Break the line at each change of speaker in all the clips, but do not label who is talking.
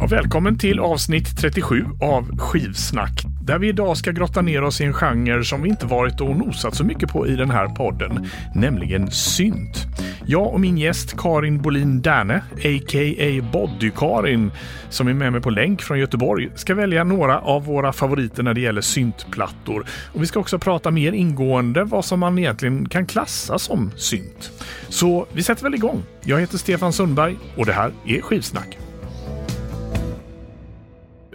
Ja, välkommen till avsnitt 37 av Skivsnack, där vi idag ska grotta ner oss i en genre som vi inte varit och nosat så mycket på i den här podden, nämligen synt. Jag och min gäst Karin Bolin Därne, a.k.a. Body-Karin, som är med mig på länk från Göteborg, ska välja några av våra favoriter när det gäller syntplattor. Och vi ska också prata mer ingående vad som man egentligen kan klassa som synt. Så vi sätter väl igång. Jag heter Stefan Sundberg och det här är Skivsnack.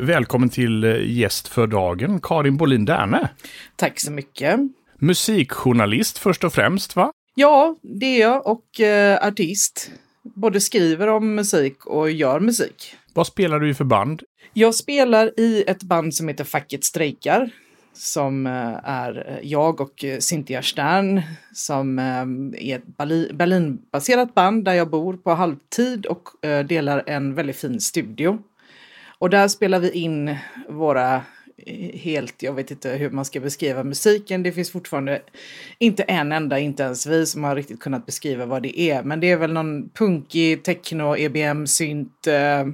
Välkommen till eh, gäst för dagen, Karin Bolin Därne.
Tack så mycket.
Musikjournalist först och främst, va?
Ja, det är jag och eh, artist. Både skriver om musik och gör musik.
Vad spelar du i för band?
Jag spelar i ett band som heter Facket strejkar. Som eh, är jag och eh, Cynthia Stern som eh, är ett Berlinbaserat band där jag bor på halvtid och delar en väldigt fin studio. Och där spelar vi in våra eh, helt, jag vet inte hur man ska beskriva musiken. Det finns fortfarande inte en enda, inte ens vi, som har riktigt kunnat beskriva vad det är. Men det är väl någon punkig techno, EBM, synt, eh,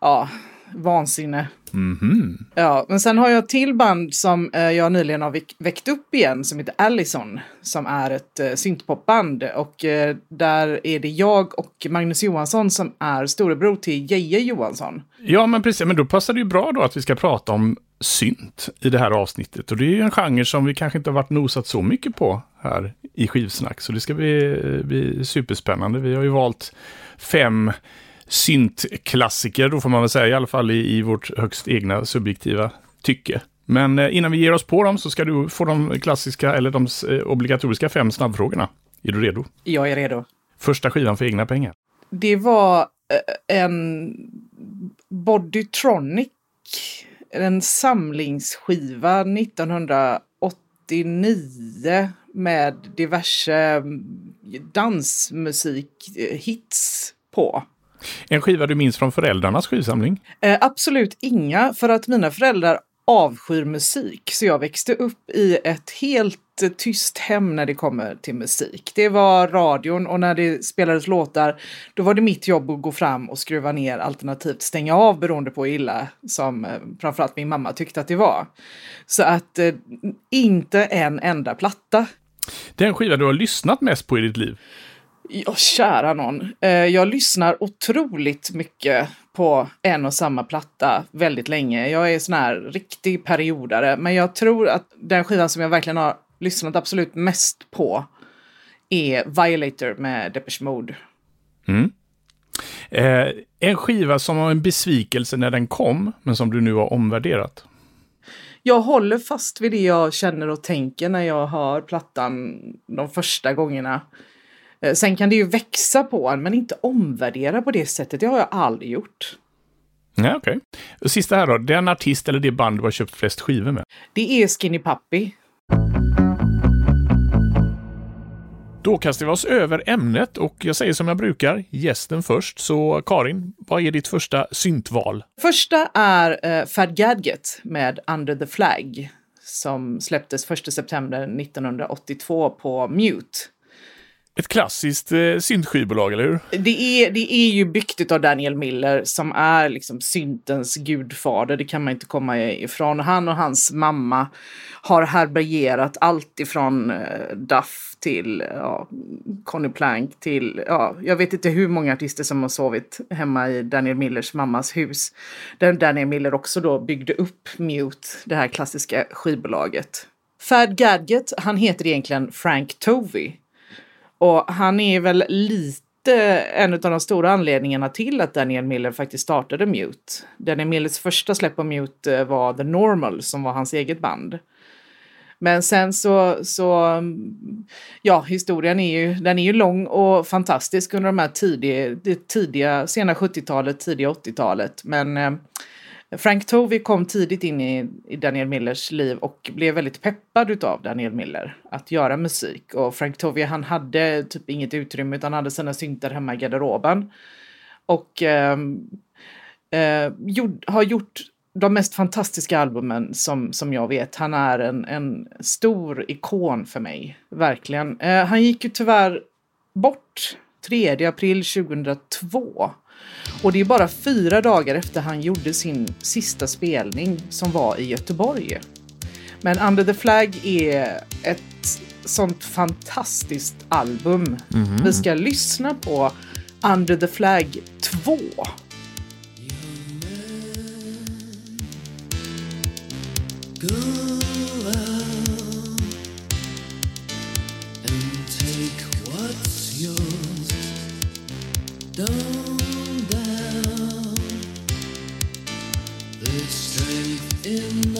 ja, vansinne.
Mm -hmm.
Ja, men sen har jag ett till band som eh, jag nyligen har väckt upp igen som heter Allison. Som är ett eh, syntpopband och eh, där är det jag och Magnus Johansson som är storebror till Geje Johansson.
Ja, men precis. Men då passar det ju bra då att vi ska prata om synt i det här avsnittet. Och det är ju en genre som vi kanske inte har varit nosat så mycket på här i skivsnack. Så det ska bli, bli superspännande. Vi har ju valt fem syntklassiker, då får man väl säga, i alla fall i, i vårt högst egna subjektiva tycke. Men eh, innan vi ger oss på dem så ska du få de klassiska, eller de eh, obligatoriska fem snabbfrågorna. Är du redo?
Jag är redo.
Första skivan för egna pengar?
Det var eh, en Bodytronic, en samlingsskiva 1989 med diverse mm, dansmusikhits på.
En skiva du minns från föräldrarnas skivsamling?
Eh, absolut inga, för att mina föräldrar avskyr musik. Så jag växte upp i ett helt tyst hem när det kommer till musik. Det var radion och när det spelades låtar då var det mitt jobb att gå fram och skruva ner alternativt stänga av beroende på hur illa som eh, framförallt min mamma tyckte att det var. Så att eh, inte en enda platta.
Den skiva du har lyssnat mest på i ditt liv?
Ja, kära någon. Eh, jag lyssnar otroligt mycket på en och samma platta väldigt länge. Jag är sån här riktig periodare, men jag tror att den skivan som jag verkligen har lyssnat absolut mest på är Violator med Depeche Mode.
Mm. Eh, en skiva som var en besvikelse när den kom, men som du nu har omvärderat?
Jag håller fast vid det jag känner och tänker när jag hör plattan de första gångerna. Eh, sen kan det ju växa på en, men inte omvärdera på det sättet. Det har jag aldrig gjort.
Nej, okej. Okay. Sista här då. Den artist eller det band du har köpt flest skivor med?
Det är Skinny Puppy.
Då kastar vi oss över ämnet och jag säger som jag brukar, gästen först. Så Karin, vad är ditt första syntval?
Första är uh, Fad Gadget med Under the Flag som släpptes 1 september 1982 på Mute.
Ett klassiskt eh, syntskivbolag, eller hur?
Det är, det är ju byggt av Daniel Miller som är liksom syntens gudfader. Det kan man inte komma ifrån. Han och hans mamma har härbärgerat allt ifrån eh, Duff till ja, Conny Plank till, ja, jag vet inte hur många artister som har sovit hemma i Daniel Millers mammas hus. Där Daniel Miller också då byggde upp Mute, det här klassiska skivbolaget. Fad Gadget, han heter egentligen Frank Tovey och han är väl lite en av de stora anledningarna till att Daniel Miller faktiskt startade Mute. Daniel Millers första släpp på Mute eh, var The Normal som var hans eget band. Men sen så, så, mm, ja, historien är ju, den är ju lång och fantastisk under de här tidiga, det tidiga, sena 70-talet, tidiga 80-talet. Men eh, Frank Tovey kom tidigt in i, i, Daniel Millers liv och blev väldigt peppad utav Daniel Miller att göra musik. Och Frank Tovey han hade typ inget utrymme utan hade sina syntar hemma i garderoben. Och eh, eh, gjord, har gjort de mest fantastiska albumen som, som jag vet. Han är en, en stor ikon för mig, verkligen. Eh, han gick ju tyvärr bort 3 april 2002 och det är bara fyra dagar efter han gjorde sin sista spelning som var i Göteborg. Men Under the Flag är ett sånt fantastiskt album. Mm. Vi ska lyssna på Under the Flag 2.
in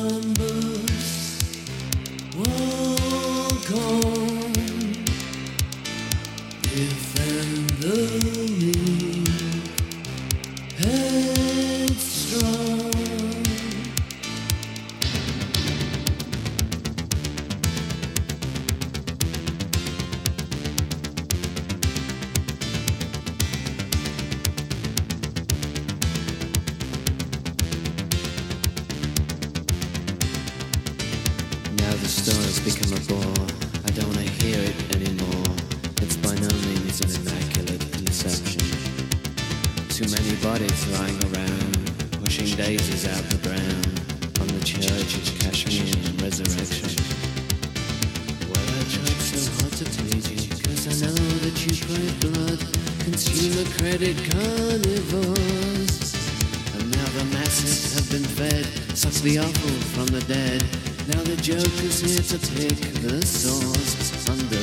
the awful from the dead. Now the joker's here to pick the sores
under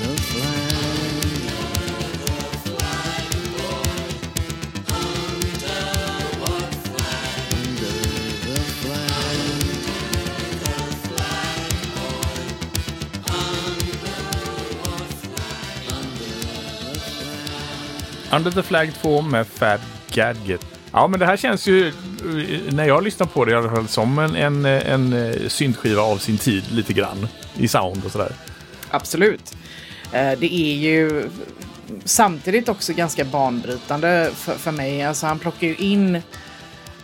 the flag. Under the flag. Under the flag 2 med Fab Gadget. Ja, men det här känns ju när jag lyssnar på det i alla fall, som en, en, en eh, syntskiva av sin tid lite grann. I sound och sådär.
Absolut. Eh, det är ju samtidigt också ganska banbrytande för, för mig. Alltså han plockar ju in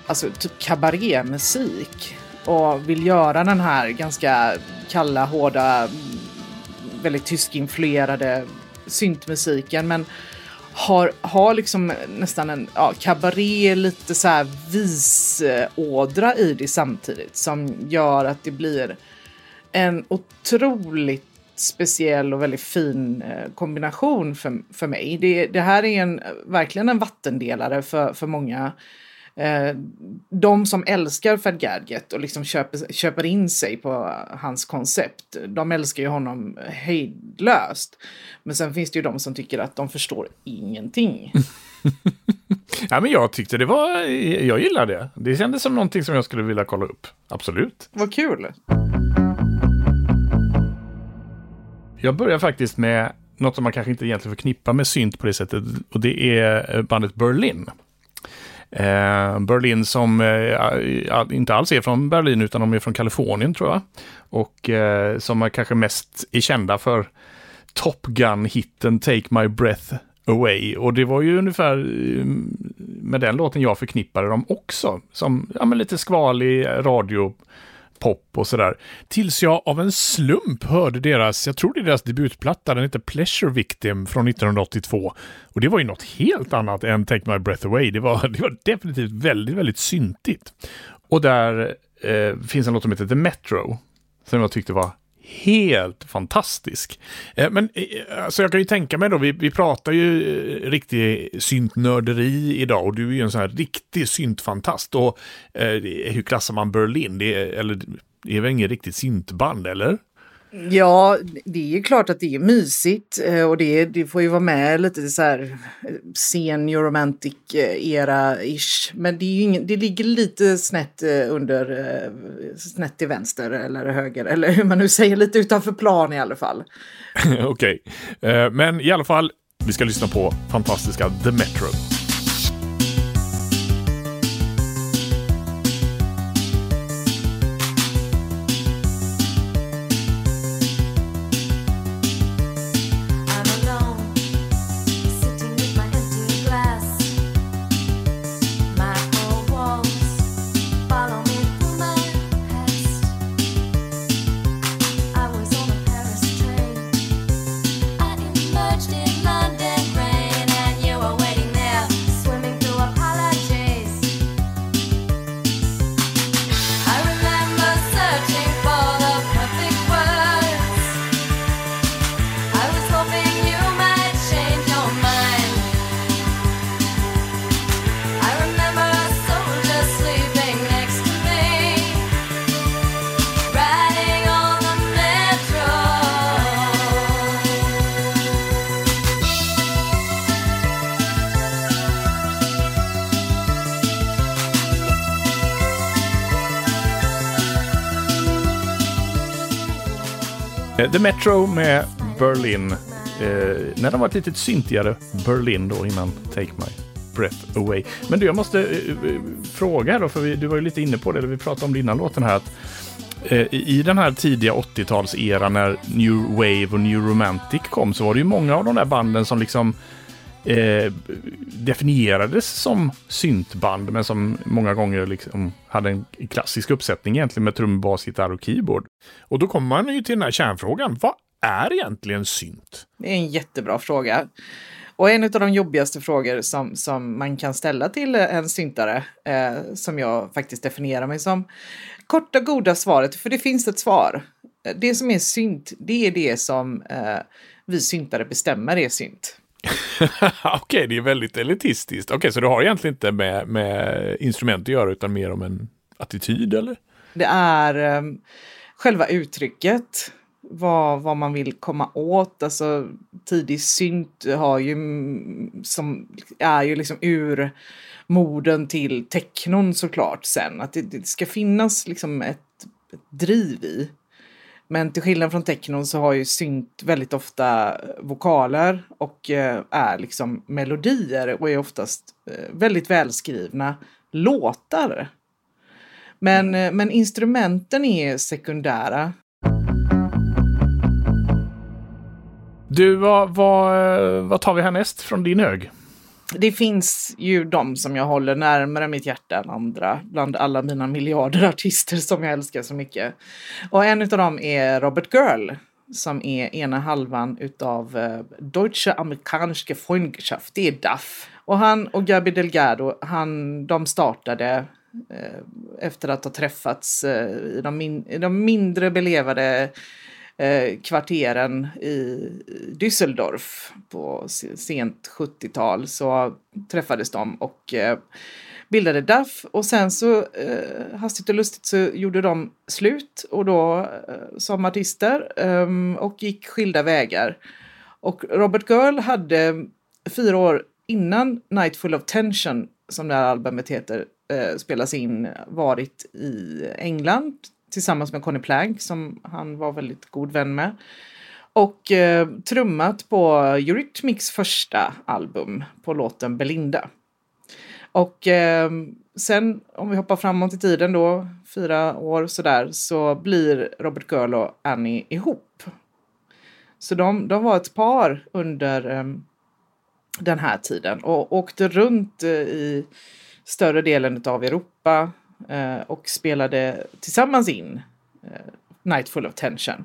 alltså, typ kabarémusik och vill göra den här ganska kalla, hårda, väldigt tyskinfluerade syntmusiken. Men har, har liksom nästan en ja, kabaré, lite så här visådra i det samtidigt som gör att det blir en otroligt speciell och väldigt fin eh, kombination för, för mig. Det, det här är en, verkligen en vattendelare för, för många eh, de som älskar Fed Gadget och liksom köper, köper in sig på hans koncept, de älskar ju honom hejdlöst. Men sen finns det ju de som tycker att de förstår ingenting.
ja, men jag tyckte det var, jag gillar det. Det kändes som någonting som jag skulle vilja kolla upp. Absolut.
Vad kul.
Jag börjar faktiskt med något som man kanske inte egentligen förknippar med synt på det sättet. Och det är bandet Berlin. Eh, Berlin som eh, inte alls är från Berlin utan de är från Kalifornien tror jag. Och eh, som är kanske mest är kända för Top Gun-hitten Take My Breath Away. Och det var ju ungefär mm, med den låten jag förknippade dem också. Som ja, men lite skvalig radio pop och sådär. Tills jag av en slump hörde deras, jag tror det är deras debutplatta, den heter Pleasure Victim från 1982. Och det var ju något helt annat än Take My Breath Away. Det var, det var definitivt väldigt, väldigt syntigt. Och där eh, finns en låt som heter The Metro, som jag tyckte var helt fantastisk. Eh, men eh, alltså jag kan ju tänka mig då, vi, vi pratar ju eh, riktig syntnörderi idag och du är ju en sån här riktig syntfantast. Och eh, hur klassar man Berlin? Det är, eller, det är väl inget riktigt syntband, eller?
Ja, det är ju klart att det är mysigt eh, och det, det får ju vara med lite så här eh, senior romantic eh, era-ish. Men det, är ingen, det ligger lite snett under, snett till vänster eller höger, eller hur man nu säger, lite utanför plan i alla fall.
Okej, okay. men i alla fall, vi ska lyssna på fantastiska The Metro. Eh, The Metro med Berlin. Eh, när de var ett litet syntigare Berlin då innan Take My Breath Away. Men du, jag måste eh, eh, fråga här då, för vi, du var ju lite inne på det, eller vi pratade om det innan låten här, att eh, i den här tidiga 80-talseran när New Wave och New Romantic kom så var det ju många av de där banden som liksom eh, definierades som syntband men som många gånger liksom hade en klassisk uppsättning egentligen med trum, bas, gitarr och keyboard. Och då kommer man ju till den här kärnfrågan. Vad är egentligen synt?
Det är en jättebra fråga. Och en av de jobbigaste frågor som, som man kan ställa till en syntare, eh, som jag faktiskt definierar mig som. Korta goda svaret, för det finns ett svar. Det som är synt, det är det som eh, vi syntare bestämmer är synt.
Okej, okay, det är väldigt elitistiskt. Okej, okay, så det har egentligen inte med, med instrument att göra utan mer om en attityd eller?
Det är um, själva uttrycket, vad, vad man vill komma åt. Alltså tidig synt har ju som är ju liksom ur moden till technon såklart sen. Att det, det ska finnas liksom ett, ett driv i. Men till skillnad från technon så har ju synt väldigt ofta vokaler och eh, är liksom melodier och är oftast eh, väldigt välskrivna låtar. Men, eh, men instrumenten är sekundära.
Du, vad, vad, vad tar vi härnäst från din hög?
Det finns ju de som jag håller närmare mitt hjärta än andra, bland alla mina miljarder artister som jag älskar så mycket. Och en av dem är Robert Girl, som är ena halvan utav eh, Deutsche Amerikanische Freundschaft, det är DAF. Och han och Gabi Delgado, han, de startade eh, efter att ha träffats eh, i, de min, i de mindre belevade eh, kvarteren i Düsseldorf på sent 70-tal så träffades de och eh, bildade DAF och sen så eh, hastigt och lustigt så gjorde de slut och då eh, som artister ehm, och gick skilda vägar. Och Robert Girl hade fyra år innan Night Full of Tension som det här albumet heter eh, spelas in varit i England tillsammans med Conny Plank som han var väldigt god vän med. Och eh, trummat på Eurythmics första album på låten Belinda. Och eh, sen om vi hoppar framåt i tiden då, fyra år sådär, så blir Robert Girl och Annie ihop. Så de, de var ett par under eh, den här tiden och åkte runt eh, i större delen av Europa Eh, och spelade tillsammans in eh, Night Full of Tension.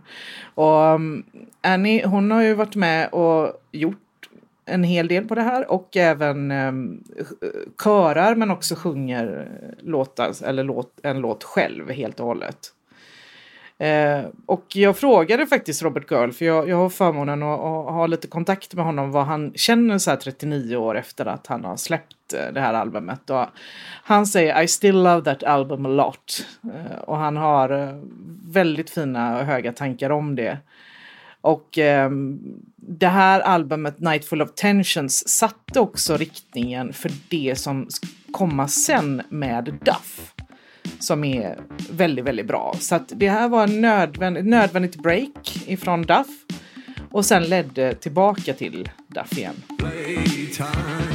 Och um, Annie, hon har ju varit med och gjort en hel del på det här och även um, körar men också sjunger eh, låtar, eller låt, en låt själv helt och hållet. Eh, och jag frågade faktiskt Robert Girl, för jag, jag har förmånen att, att, ha lite kontakt med honom, vad han känner så här 39 år efter att han har släppt eh, det här albumet. Och han säger I still love that album a lot. Eh, och han har eh, väldigt fina och höga tankar om det. Och eh, det här albumet Night Full of Tensions satte också riktningen för det som komma sen med Duff som är väldigt, väldigt bra. Så att det här var en nödvändigt, nödvändigt break ifrån Duff och sen ledde tillbaka till Duff igen. Playtime.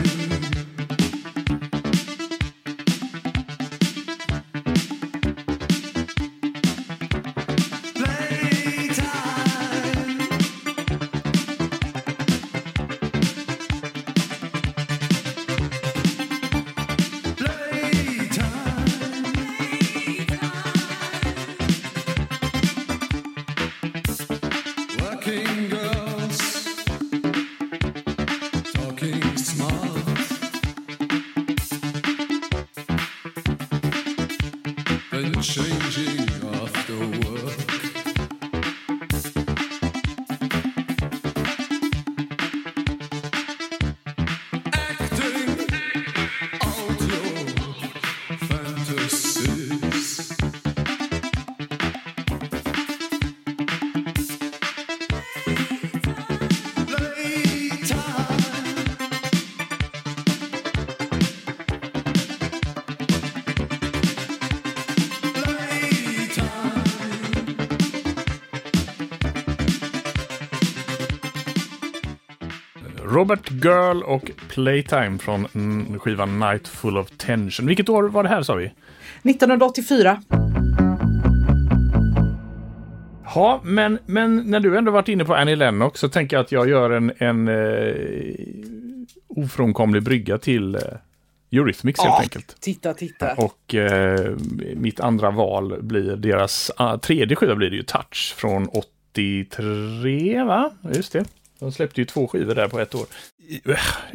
Girl och Playtime från skivan Night Full of Tension. Vilket år var det här sa vi?
1984.
Ja, men, men när du ändå varit inne på Annie Lennox så tänker jag att jag gör en, en eh, ofrånkomlig brygga till eh, Eurythmics helt enkelt.
Titta, titta.
Och eh, mitt andra val blir deras ah, tredje skiva blir det ju Touch från 83, va? Just det. De släppte ju två skivor där på ett år.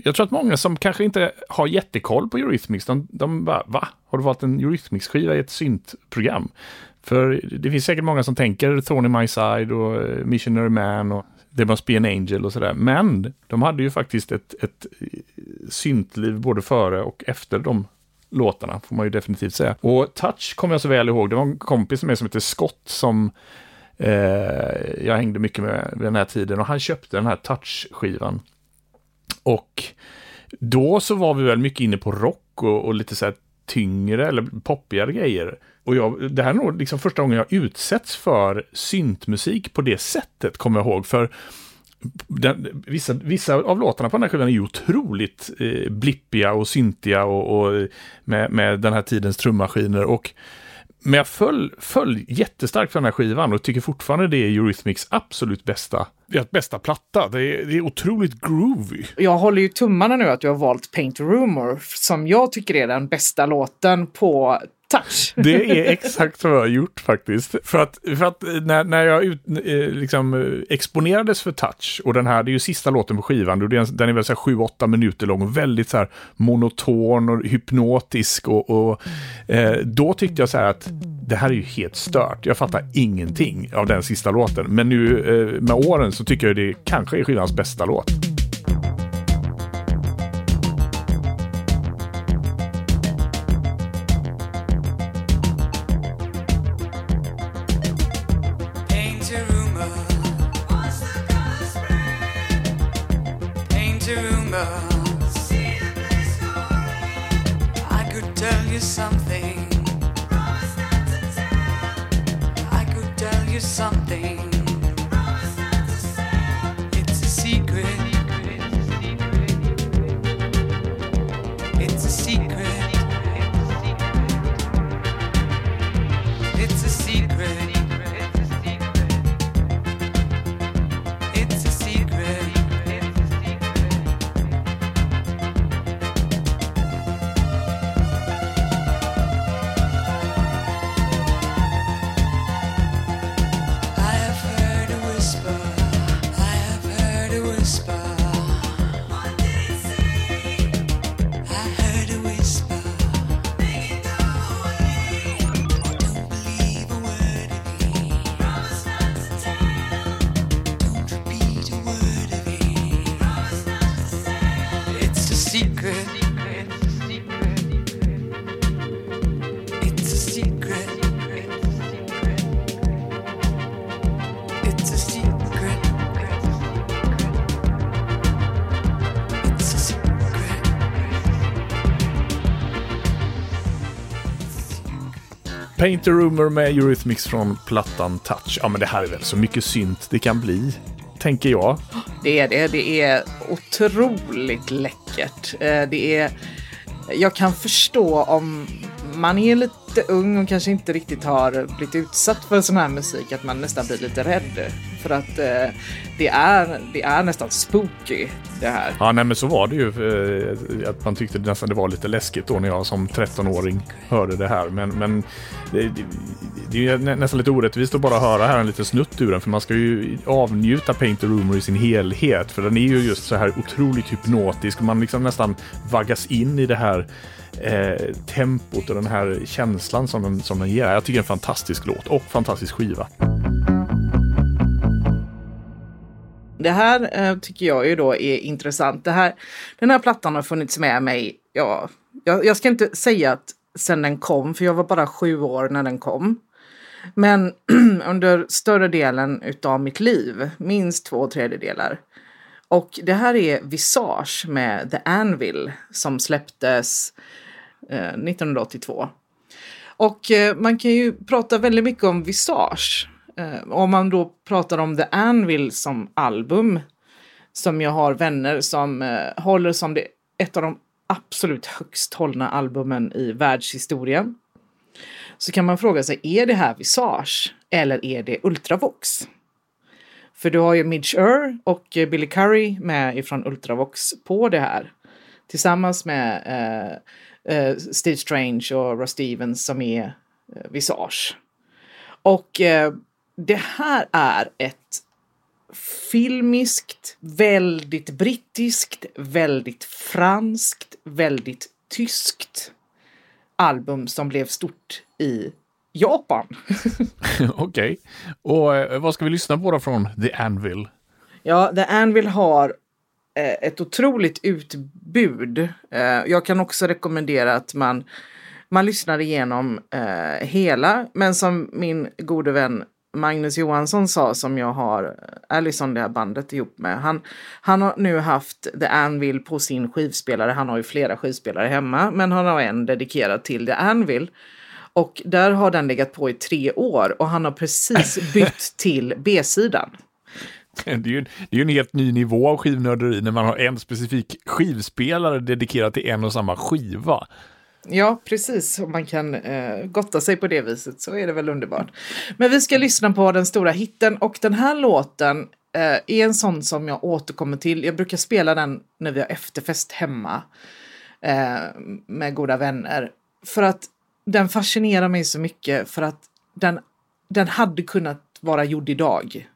Jag tror att många som kanske inte har jättekoll på Eurythmics, de, de bara, va? Har du valt en Eurythmics-skiva i ett syntprogram? För det finns säkert många som tänker Thorn in My Side och eh, Missionary Man och There Must Be an Angel och sådär. Men de hade ju faktiskt ett, ett eh, syntliv både före och efter de låtarna, får man ju definitivt säga. Och Touch kommer jag så väl ihåg. Det var en kompis med som heter Scott som eh, jag hängde mycket med vid den här tiden och han köpte den här Touch-skivan. Och då så var vi väl mycket inne på rock och, och lite så här tyngre eller poppigare grejer. Och jag, det här är nog liksom första gången jag utsätts för syntmusik på det sättet, kommer jag ihåg. För den, vissa, vissa av låtarna på den här skivan är ju otroligt eh, blippiga och syntiga och, och med, med, den här tidens trummaskiner. Och, men jag föll, föll jättestarkt för den här skivan och tycker fortfarande det är Eurythmics absolut bästa, bästa platta. Det är, det är otroligt groovy.
Jag håller ju tummarna nu att du har valt Paint Rumor som jag tycker är den bästa låten på touch.
Det är exakt vad jag har gjort faktiskt. För att, för att eh, när, när jag ut, eh, liksom, eh, exponerades för touch, och den här, det är ju sista låten på skivan, den är väl 7-8 minuter lång, väldigt så här monoton och hypnotisk. Och, och eh, då tyckte jag så här att det här är ju helt stört. Jag fattar ingenting av den sista låten. Men nu eh, med åren så tycker jag det kanske är skivans bästa låt. Paint a Rumor med Eurythmics från plattan Touch. Ja, men det här är väl så mycket synt det kan bli, tänker jag.
Det är det. Det är otroligt läckert vackert. Eh, det är... Jag kan förstå om man är lite ung och kanske inte riktigt har blivit utsatt för sån här musik, att man nästan blir lite rädd. För att eh, det, är, det är nästan spooky det här.
Ja, nej men så var det ju. Eh, att man tyckte nästan det var lite läskigt då när jag som 13-åring hörde det här. Men, men det, det, det är ju nästan lite orättvist att bara höra här en liten snutt ur den. För man ska ju avnjuta Paint the Rumor i sin helhet. För den är ju just så här otroligt hypnotisk. Man liksom nästan vaggas in i det här eh, tempot och den här känslan som den, som den ger. Jag tycker det är en fantastisk låt och fantastisk skiva.
Det här eh, tycker jag ju då är intressant. Det här, den här plattan har funnits med mig, ja, jag, jag ska inte säga att sen den kom, för jag var bara sju år när den kom. Men under större delen utav mitt liv, minst två tredjedelar. Och det här är Visage med The Anvil som släpptes eh, 1982. Och eh, man kan ju prata väldigt mycket om Visage. Eh, om man då pratar om The Anvil som album som jag har vänner som eh, håller som det ett av de absolut högst hållna albumen i världshistorien. Så kan man fråga sig, är det här Visage eller är det Ultravox? För du har ju Midge Ure och Billy Curry med ifrån Ultravox på det här. Tillsammans med eh, eh, Steve Strange och Ross Stevens som är eh, Visage. Och eh, det här är ett filmiskt, väldigt brittiskt, väldigt franskt, väldigt tyskt album som blev stort i Japan.
Okej. Okay. Och eh, vad ska vi lyssna på då från The Anvil?
Ja, The Anvil har eh, ett otroligt utbud. Eh, jag kan också rekommendera att man, man lyssnar igenom hela. Men som min gode vän Magnus Johansson sa som jag har Allison det här bandet ihop med. Han, han har nu haft The Anvil på sin skivspelare. Han har ju flera skivspelare hemma men han har en dedikerad till The Anvil. Och där har den legat på i tre år och han har precis bytt till B-sidan.
Det är, ju, det är ju en helt ny nivå av skivnörderi när man har en specifik skivspelare dedikerad till en och samma skiva.
Ja, precis. Om man kan eh, gotta sig på det viset så är det väl underbart. Men vi ska lyssna på den stora hitten och den här låten eh, är en sån som jag återkommer till. Jag brukar spela den när vi har efterfest hemma eh, med goda vänner. För att den fascinerar mig så mycket för att den, den hade kunnat vara gjord idag.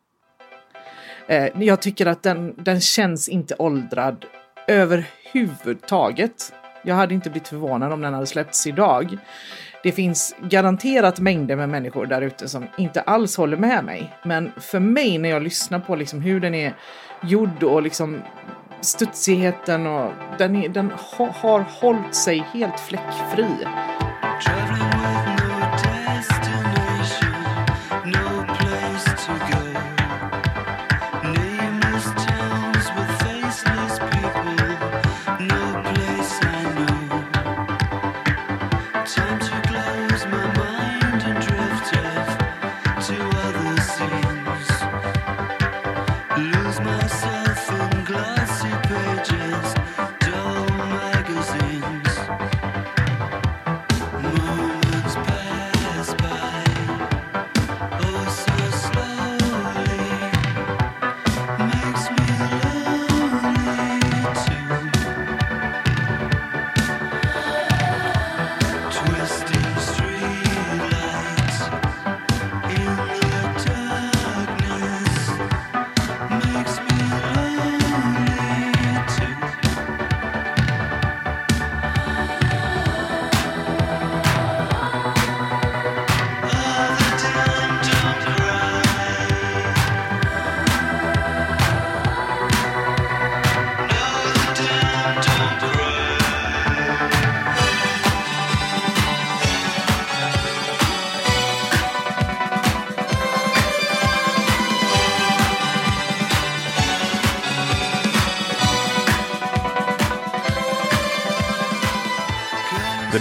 Eh, jag tycker att den, den känns inte åldrad överhuvudtaget. Jag hade inte blivit förvånad om den hade släppts idag. Det finns garanterat mängder med människor där ute som inte alls håller med mig. Men för mig när jag lyssnar på liksom hur den är gjord och liksom studsigheten och den, är, den ha, har hållit sig helt fläckfri.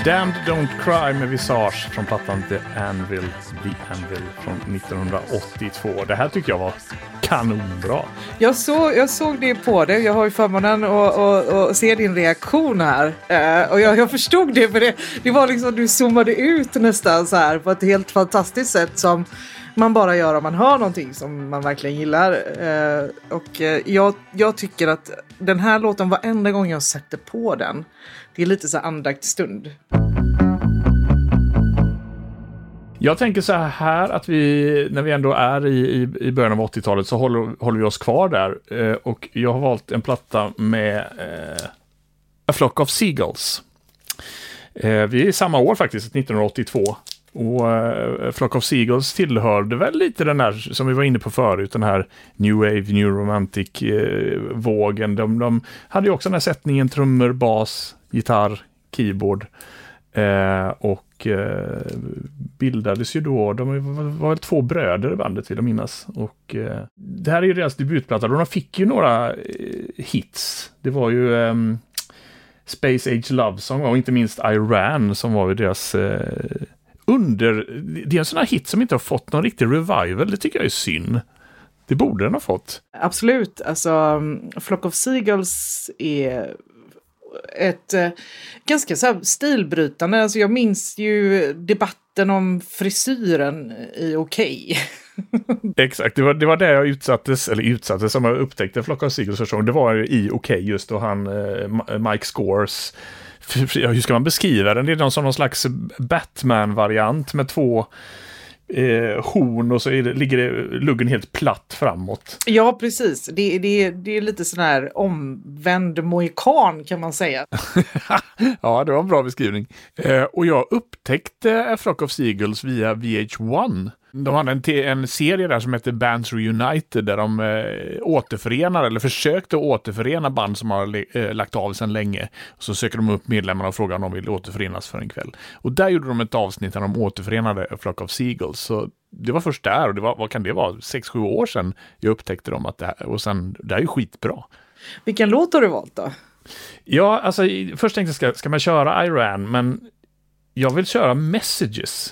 Damned Don't Cry med Visage från plattan The Anvil, The Anvil från 1982. Det här tycker jag var kanonbra.
Jag, såg, jag såg det på dig. Jag har ju förmånen att se din reaktion här. Uh, och jag, jag, förstod det för det, det var liksom du zoomade ut nästan så här på ett helt fantastiskt sätt som man bara gör om man hör någonting som man verkligen gillar. Eh, och eh, jag, jag tycker att den här låten, varenda gång jag sätter på den det är lite så andaktsstund.
Jag tänker så här att vi, när vi ändå är i, i, i början av 80-talet så håller, håller vi oss kvar där. Eh, och jag har valt en platta med eh, A Flock of Seagulls. Eh, vi är i samma år faktiskt, 1982. Och uh, Flock of Seagulls tillhörde väl lite den här, som vi var inne på förut, den här New Wave, New Romantic-vågen. Eh, uh, de, de, hade ju också den här sättningen trummor, bas, gitarr, keyboard. Uh, och bildades ju då, de var väl två bröder i bandet vill jag minnas. Och det här är ju deras debutplatta, de fick ju några hits. Det var ju um, Space Age Love Song och inte minst Iran som var ju deras under... Det är en sån här hit som inte har fått någon riktig revival. Det tycker jag är synd. Det borde den ha fått.
Absolut. Alltså, Flock of Seagulls är ett eh, ganska så här stilbrytande. Alltså, jag minns ju debatten om frisyren i Okej.
Exakt, det var, det var där jag utsattes, eller utsattes, som jag upptäckte Flock of Seagulls första. Det var i Okej just då han, eh, Mike Scores, hur ska man beskriva den? Det är någon, som någon slags Batman-variant med två eh, horn och så det, ligger det, luggen helt platt framåt.
Ja, precis. Det, det, det är lite sån här omvänd mohikan kan man säga.
ja, det var en bra beskrivning. Eh, och jag upptäckte A Flock of Seagulls via VH1. De hade en, en serie där som hette Bands Reunited där de eh, återförenar, eller försökte återförena band som har eh, lagt av sedan länge. Så söker de upp medlemmarna och frågar om de vill återförenas för en kväll. Och där gjorde de ett avsnitt där de återförenade A Flock of Seagulls. Så det var först där, och det var, vad kan det vara, 6-7 år sedan jag upptäckte dem. Att det här, och sen, det här är ju skitbra.
Vilken låt har du valt då?
Ja, alltså först tänkte jag, ska, ska man köra Iran, men jag vill köra Messages.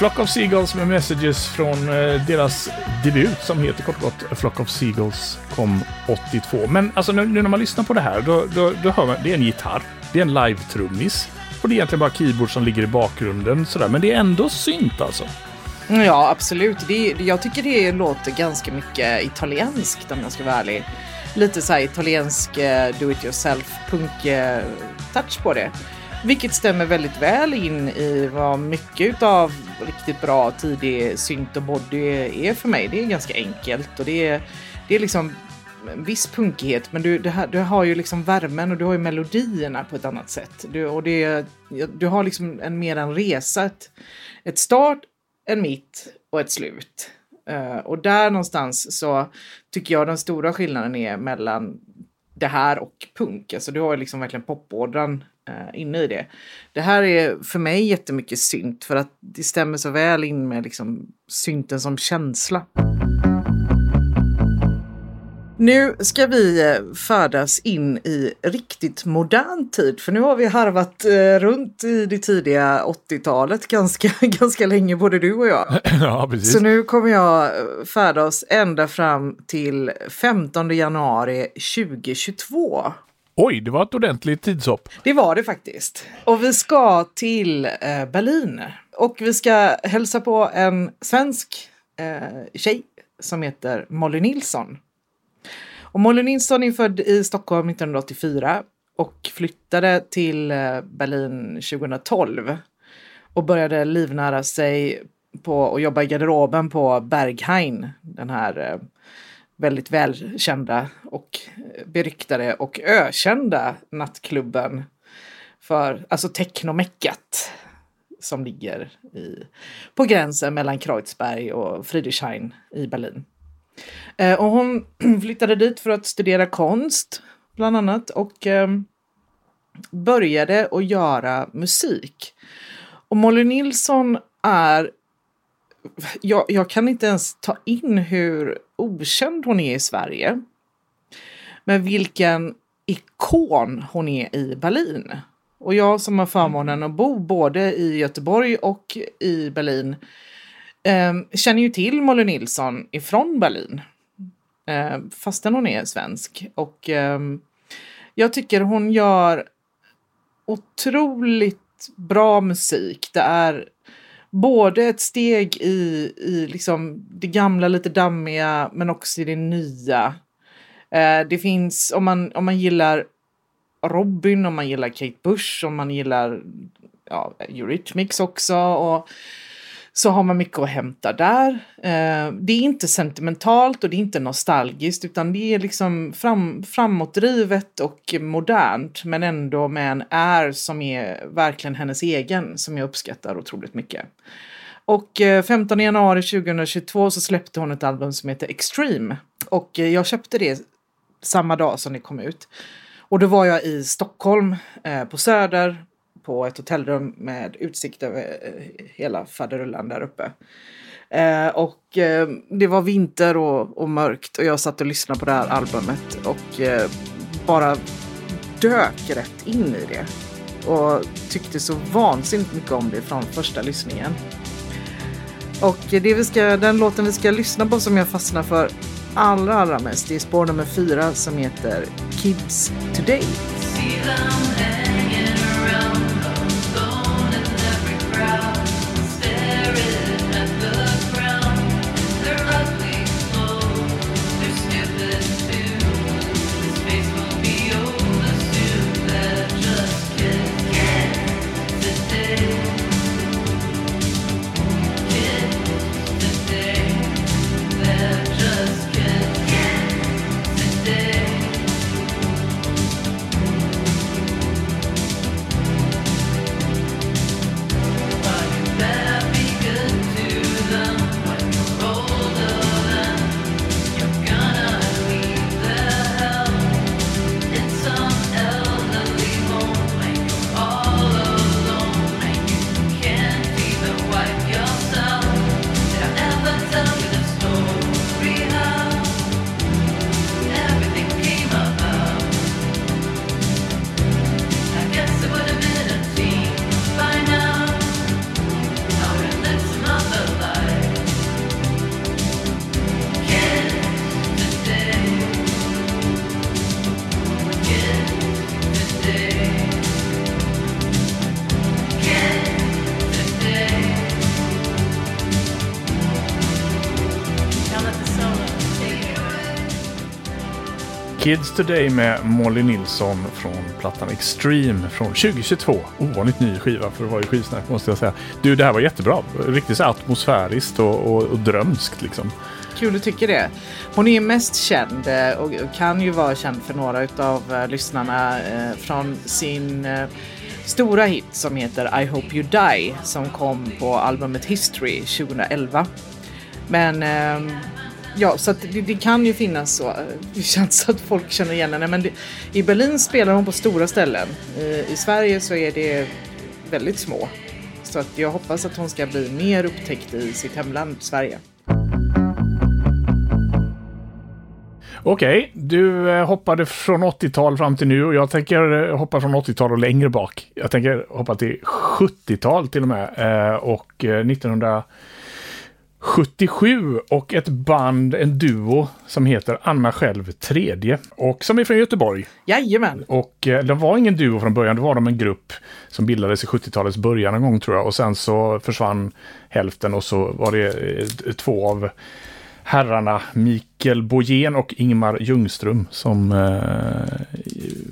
Flock of Seagulls med messages från eh, deras debut som heter kort och gott Flock of Seagulls kom 82. Men alltså nu, nu när man lyssnar på det här, då, då, då hör man, det är en gitarr, det är en live-trummis och det är egentligen bara keyboard som ligger i bakgrunden sådär. Men det är ändå synt alltså.
Ja, absolut. Det, jag tycker det låter ganska mycket italienskt om jag ska vara ärlig. Lite så här italiensk eh, do it yourself punk-touch eh, på det. Vilket stämmer väldigt väl in i vad mycket av riktigt bra tidig synt och body är för mig. Det är ganska enkelt och det är, det är liksom en viss punkighet men du, det du har ju liksom värmen och du har ju melodierna på ett annat sätt. Du, och det, du har liksom en mer en resa, ett, ett start, en mitt och ett slut. Uh, och där någonstans så tycker jag den stora skillnaden är mellan det här och punk. Alltså du har ju liksom verkligen popådran eh, inne i det. Det här är för mig jättemycket synt för att det stämmer så väl in med liksom synten som känsla. Nu ska vi eh, färdas in i riktigt modern tid, för nu har vi harvat eh, runt i det tidiga 80-talet ganska, ganska länge, både du och jag.
Ja, precis.
Så nu kommer jag eh, färdas ända fram till 15 januari 2022.
Oj, det var ett ordentligt tidshopp.
Det var det faktiskt. Och vi ska till eh, Berlin. Och vi ska hälsa på en svensk eh, tjej som heter Molly Nilsson. Och Molly Nilsson är född i Stockholm 1984 och flyttade till eh, Berlin 2012. Och började livnära sig på att jobba i garderoben på Berghain, den här eh, väldigt välkända och beryktade och ökända nattklubben för alltså technomeckat som ligger i, på gränsen mellan Kreuzberg och Friedrichshain i Berlin. Eh, och hon flyttade dit för att studera konst bland annat och eh, började att göra musik. Och Molly Nilsson är jag, jag, kan inte ens ta in hur okänd hon är i Sverige. Men vilken ikon hon är i Berlin. Och jag som har förmånen att bo både i Göteborg och i Berlin eh, känner ju till Molly Nilsson ifrån Berlin. eh, fastän hon är svensk. Och eh, jag tycker hon gör otroligt bra musik. Det är både ett steg i, i liksom det gamla, lite dammiga, men också i det nya. Eh, det finns, om man, om man gillar Robin, om man gillar Kate Bush, om man gillar ja, Eurythmics också. Och, så har man mycket att hämta där. Eh, det är inte sentimentalt och det är inte nostalgiskt utan det är liksom fram, framåtdrivet och modernt men ändå med en är som är verkligen hennes egen som jag uppskattar otroligt mycket. Och eh, 15 januari 2022 så släppte hon ett album som heter Extreme och eh, jag köpte det samma dag som det kom ut. Och då var jag i Stockholm eh, på Söder på ett hotellrum med utsikt över eh, hela faderullan där uppe. Eh, och eh, det var vinter och, och, mörkt och jag satt och lyssnade på det här albumet och eh, bara dök rätt in i det. Och tyckte så vansinnigt mycket om det från första lyssningen. Och det vi ska, den låten vi ska lyssna på som jag fastnar för allra, allra mest, det är spår nummer fyra som heter Kids Today.
Kids Today med Molly Nilsson från plattan Extreme från 2022. Ovanligt ny skiva för att vara i skivsnack måste jag säga. Du, det här var jättebra. Riktigt så atmosfäriskt och, och, och drömskt liksom.
Kul du tycker det. Hon är ju mest känd eh, och kan ju vara känd för några av eh, lyssnarna eh, från sin stora hit som heter I Hope You Die som kom på albumet History 2011. Men ehm, Ja, så det, det, kan ju finnas så. Eh, det känns att folk känner igen henne. Men det, i Berlin spelar hon på stora ställen. I, I, Sverige så är det väldigt små. Så att jag hoppas att hon ska bli mer upptäckt i sitt hemland Sverige.
Okej, okay, du eh, hoppade från 80-tal fram till nu och jag tänker hoppa från 80-tal och längre bak. Jag tänker hoppa till 70-tal till och med. Och 1900 77 och ett band, en duo som heter Anna själv tredje och som är från Göteborg.
Jajamän!
Och eh, de var ingen duo från början, det var de en grupp som bildades i 70-talets början en gång tror jag och sen så försvann hälften och så var det eh, två av herrarna Mikael Bojén och Ingmar Ljungström som eh,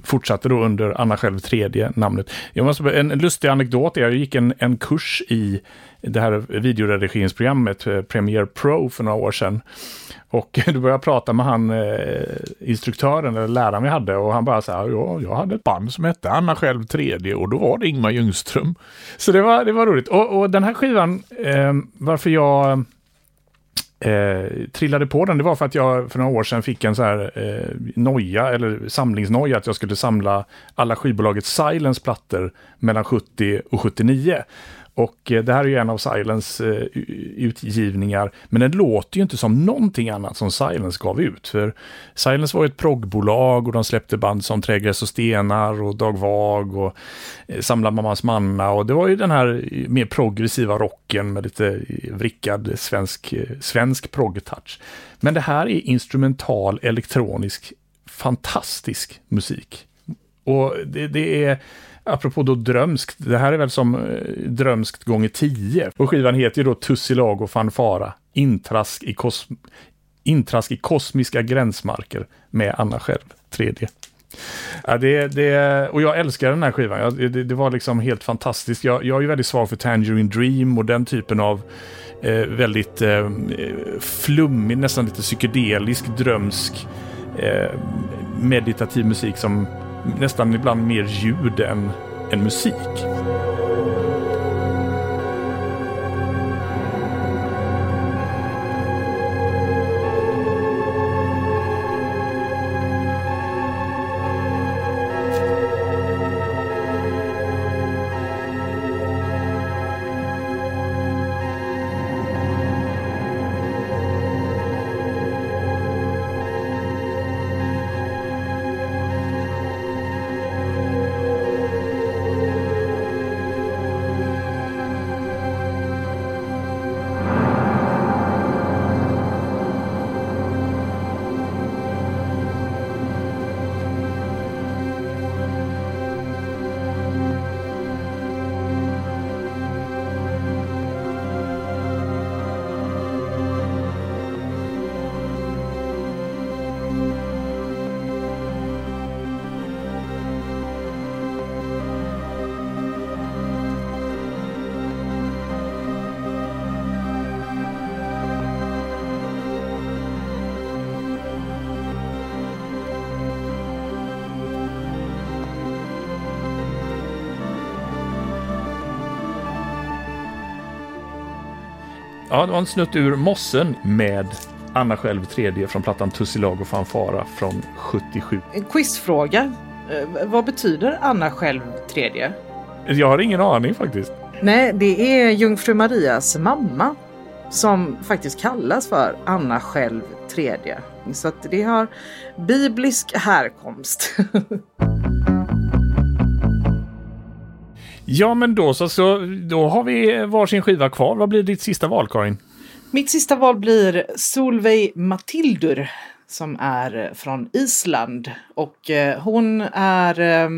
fortsatte då under Anna själv tredje namnet. Jag måste, en lustig anekdot är jag gick en, en kurs i det här videoredigeringsprogrammet eh, Premiere Pro för några år sedan. Och då började jag prata med han eh, instruktören eller läraren vi hade och han bara så här, ja, jag hade ett band som hette Anna själv tredje och då var det Ingmar Ljungström. Så det var, det var roligt. Och, och den här skivan, eh, varför jag eh, trillade på den, det var för att jag för några år sedan fick en så här eh, noja, eller samlingsnoja, att jag skulle samla alla skivbolaget Silence plattor mellan 70 och 79. Och eh, det här är ju en av Silence eh, utgivningar. Men den låter ju inte som någonting annat som Silence gav ut. För Silence var ju ett proggbolag och de släppte band som Trägräs och Stenar och Dag Vag och eh, Samla Mammas Manna. Och det var ju den här mer progressiva rocken med lite vrickad svensk, svensk progg-touch. Men det här är instrumental elektronisk fantastisk musik. Och det, det är apropå då drömskt, det här är väl som eh, drömskt gånger tio. Och skivan heter ju då Tussilago fanfara, intrask i, kos intrask i kosmiska gränsmarker med Anna själv, tredje. Ja, det, det, och jag älskar den här skivan. Jag, det, det, var liksom helt fantastiskt. Jag, jag är ju väldigt svag för Tangerine Dream och den typen av eh, väldigt eh, flummig, nästan lite psykedelisk, drömsk, eh, meditativ musik som nästan ibland mer ljud än, än musik. Ja, det var en snutt ur Mossen med Anna själv tredje från plattan Tussilago fanfara från 77.
En quizfråga. Eh, vad betyder Anna själv tredje?
Jag har ingen aning faktiskt.
Nej, det är Jungfru Marias mamma som faktiskt kallas för Anna själv tredje. Så att det har biblisk härkomst.
Ja, men då så, så då har vi varsin skiva kvar. Vad blir ditt sista val, Karin?
Mitt sista val blir Solveig Matildur som är från Island. Och eh, hon är eh,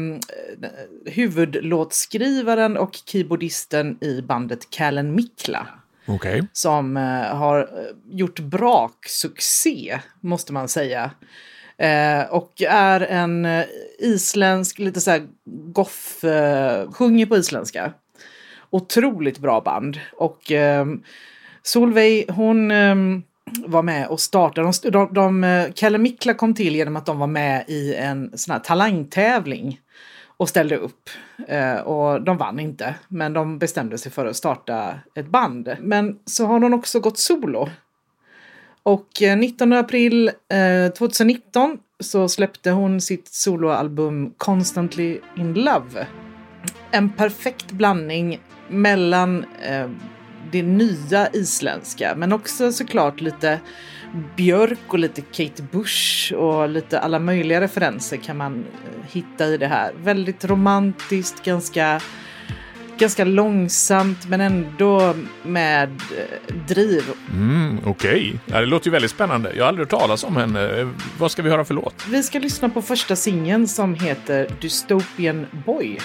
huvudlåtskrivaren och keyboardisten i bandet Kallen Mikla.
Okay.
Som eh, har gjort braksuccé, måste man säga. Eh, och är en eh, isländsk, lite så här eh, sjunger på isländska. Otroligt bra band. Och eh, Solveig, hon eh, var med och startade. De, de, de, eh, Kalle Mikla kom till genom att de var med i en sån här talangtävling och ställde upp. Eh, och de vann inte, men de bestämde sig för att starta ett band. Men så har hon också gått solo och eh, 19 april eh, 2019 så släppte hon sitt soloalbum Constantly in Love. En perfekt blandning mellan eh, det nya isländska men också såklart lite Björk och lite Kate Bush och lite alla möjliga referenser kan man eh, hitta i det här. Väldigt romantiskt, ganska ganska långsamt men ändå med eh, driv.
Mm, Okej, okay. det låter ju väldigt spännande. Jag har aldrig hört talas om henne. Vad ska vi höra för låt?
Vi ska lyssna på första singeln som heter Dystopian Boy.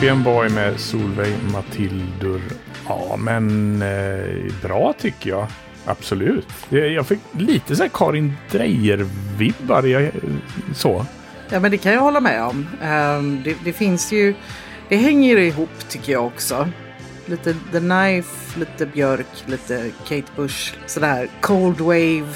Opium Boy med Solveig Matildur. Ja, men eh, bra tycker jag. Absolut. Jag fick lite så här Karin Dreyer-vibbar. Så.
Ja, men det kan jag hålla med om. Ehm, det, det, finns ju... Det hänger ihop tycker jag också. Lite The Knife, lite Björk, lite Kate Bush. Sådär Cold Wave,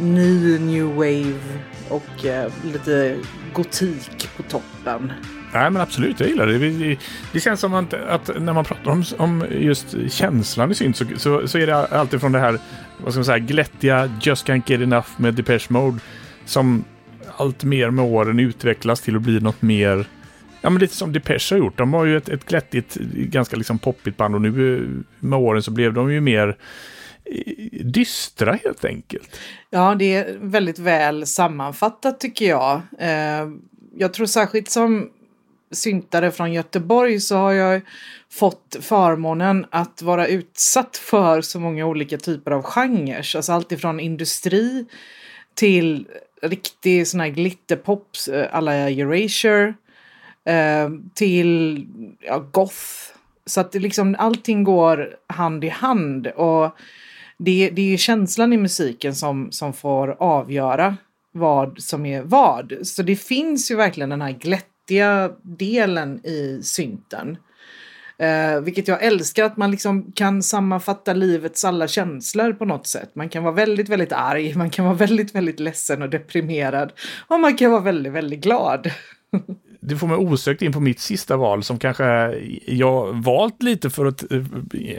ny New Wave och eh, lite gotik på toppen.
Nej men absolut, jag gillar det. Det, känns som att, att, när man pratar om, om just känslan i synt så, så, så, är det alltid från det här vad ska man säga, glättiga Just Can't Get Enough med Depeche Mode som allt mer med åren utvecklas till att bli något mer Ja, men lite som Depeche har gjort. De var ju ett, ett glättigt, ganska liksom poppigt band och nu eh, med åren så blev de ju mer eh, dystra helt enkelt.
Ja, det är väldigt väl sammanfattat tycker jag. Eh, jag tror särskilt som syntare från Göteborg så har jag fått förmånen att vara utsatt för så många olika typer av genrer. Alltså allt ifrån industri till riktig sån här glitterpop alla eh, Erasure eh, till ja, goth. Så att liksom allting går hand i hand och det, det är känslan i musiken som, som får avgöra vad som är vad. Så det finns ju verkligen den här riktiga delen i synten. Eh, vilket jag älskar, att man liksom kan sammanfatta livets alla känslor på något sätt. Man kan vara väldigt, väldigt arg, man kan vara väldigt, väldigt ledsen och deprimerad. Och man kan vara väldigt, väldigt glad.
det får mig osökt in på mitt sista val som kanske jag valt lite för att, eh,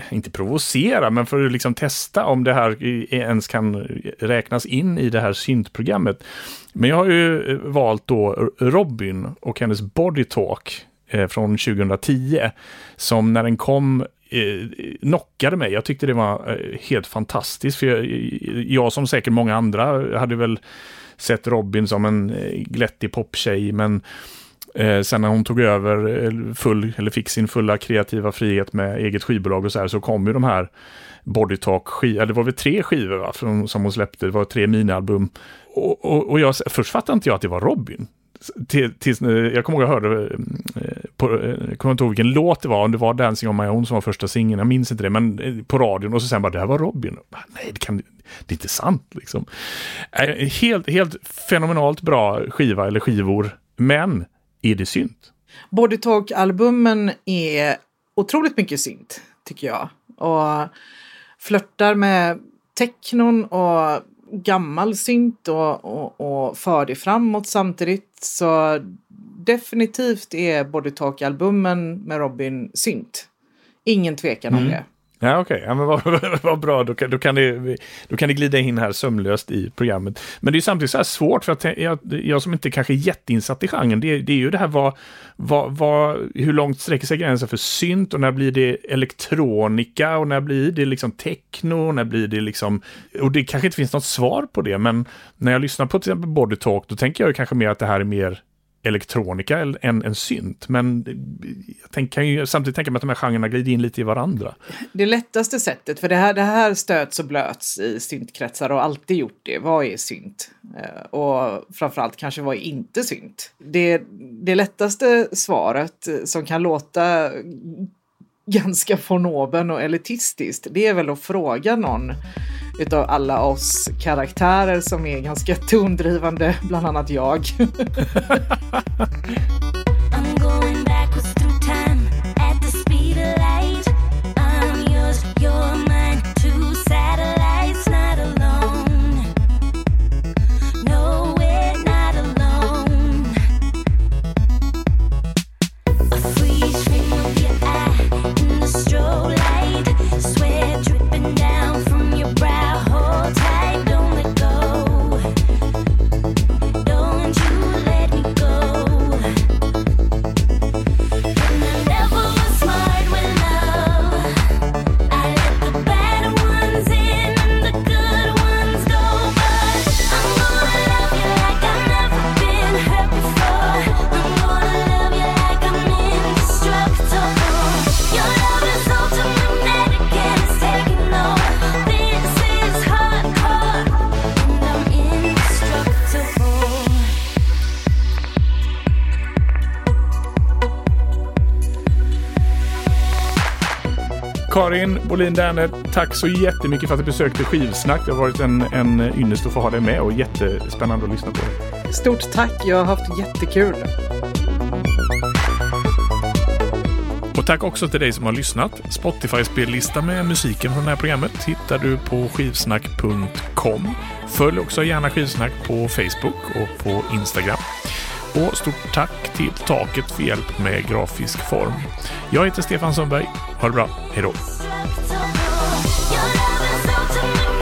inte provocera, men för att liksom testa om det här ens kan räknas in i det här syntprogrammet. Men jag har ju eh, valt då Robin och hennes Body Talk eh, från 2010. Som när den kom knockade mig. Jag tyckte det var helt fantastiskt. För jag, jag som säkert många andra hade väl sett Robin som en glättig poptjej, men Eh, sen när hon tog över eh, full, eller fick sin fulla kreativa frihet med eget skivbolag och så här, så kom ju de här Body Talk skivor, det var väl tre skivor va, som hon släppte, det var tre minialbum. Och, och, och jag, först fattade inte jag att det var Robin. Tills, eh, jag kommer ihåg att jag hörde, eh, på, jag kommer inte ihåg vilken låt det var, om det var Dancing on my own som var första singeln, jag minns inte det, men på radion och så sen bara, det här var Robin. Nej, det, kan, det är inte sant liksom. Helt, helt fenomenalt bra skiva eller skivor, men är det synt?
Body Talk-albumen är otroligt mycket synt, tycker jag. Och flörtar med technon och gammal synt och, och, och för det framåt samtidigt. Så definitivt är Body Talk-albumen med Robin synt. Ingen tvekan mm. om det.
Ja, Okej, okay. ja, men vad, vad bra, då kan, då, kan det, då kan det glida in här sömlöst i programmet. Men det är samtidigt så här svårt, för att jag, jag som inte kanske är jätteinsatt i genren, det, det är ju det här vad, vad, vad, hur långt sträcker sig gränsen för synt och när blir det elektronika och när blir det liksom techno, när blir det liksom... Och det kanske inte finns något svar på det, men när jag lyssnar på till exempel Body Talk, då tänker jag kanske mer att det här är mer elektronika än en synt. Men jag tänk, kan ju samtidigt tänka mig att de här genrerna glider in lite i varandra.
Det lättaste sättet, för det här, det här stöts och blöts i syntkretsar och alltid gjort det. Vad är synt? Eh, och framförallt kanske vad är inte synt? Det, det lättaste svaret som kan låta ganska fornoben och elitistiskt, det är väl att fråga någon utav alla oss karaktärer som är ganska tondrivande, bland annat jag.
Karin Bolin Derne, tack så jättemycket för att du besökte Skivsnack. Det har varit en, en ynnest att få ha dig med och jättespännande att lyssna på.
Stort tack, jag har haft jättekul.
Och tack också till dig som har lyssnat. Spotify-spellista med musiken från det här programmet hittar du på skivsnack.com. Följ också gärna Skivsnack på Facebook och på Instagram. Och stort tack till Taket för hjälp med grafisk form. Jag heter Stefan Sundberg. Ha det bra. Hej då! love is so to me.